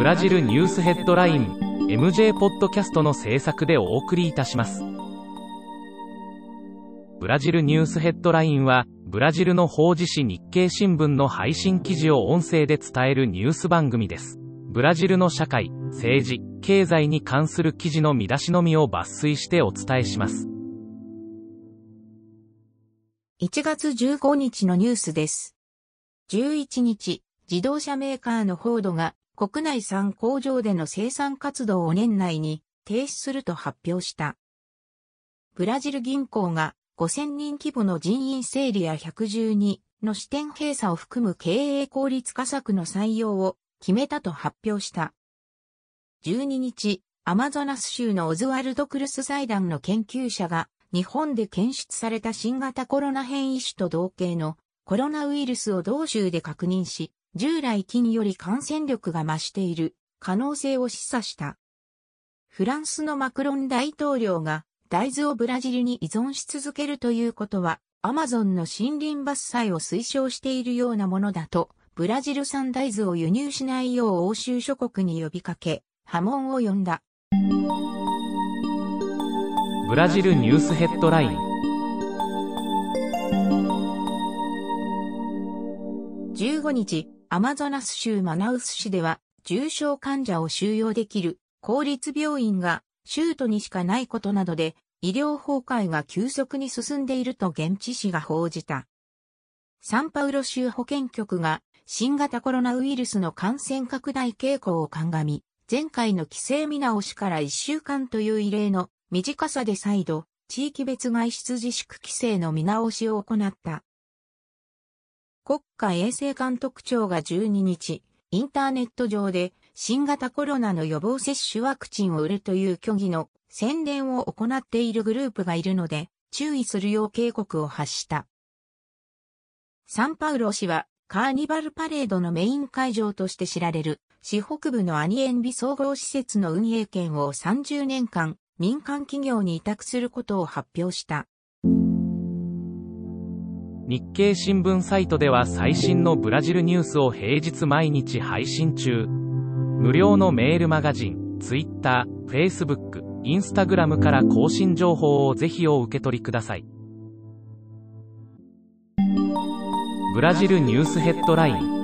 ブラジルニュースヘッドライン MJ ポッドキャストの制作でお送りいたします。ブラジルニュースヘッドラインは、ブラジルの法事紙日経新聞の配信記事を音声で伝えるニュース番組です。ブラジルの社会、政治、経済に関する記事の見出しのみを抜粋してお伝えします。1月15日のニュースです。11日、自動車メーカーのフォードが国内産工場での生産活動を年内に停止すると発表した。ブラジル銀行が5000人規模の人員整理や112の支店閉鎖を含む経営効率化策の採用を決めたと発表した。12日、アマゾナス州のオズワルド・クルス財団の研究者が日本で検出された新型コロナ変異種と同型のコロナウイルスを同州で確認し、従来菌より感染力が増している可能性を示唆した。フランスのマクロン大統領が大豆をブラジルに依存し続けるということは、アマゾンの森林伐採を推奨しているようなものだと、ブラジル産大豆を輸入しないよう欧州諸国に呼びかけ、波紋を呼んだ。ブラジルニュースヘッドライン15日、アマゾナス州マナウス市では、重症患者を収容できる公立病院が州都にしかないことなどで、医療崩壊が急速に進んでいると現地紙が報じた。サンパウロ州保健局が新型コロナウイルスの感染拡大傾向を鑑み、前回の規制見直しから1週間という異例の短さで再度、地域別外出自粛規制の見直しを行った。国家衛生監督庁が12日、インターネット上で新型コロナの予防接種ワクチンを売るという虚偽の宣伝を行っているグループがいるので注意するよう警告を発した。サンパウロ市はカーニバルパレードのメイン会場として知られる市北部のアニエンビ総合施設の運営権を30年間民間企業に委託することを発表した。日経新聞サイトでは最新のブラジルニュースを平日毎日配信中。無料のメールマガジン、Twitter、Facebook、Instagram から更新情報をぜひお受け取りください。ブラジルニュースヘッドライン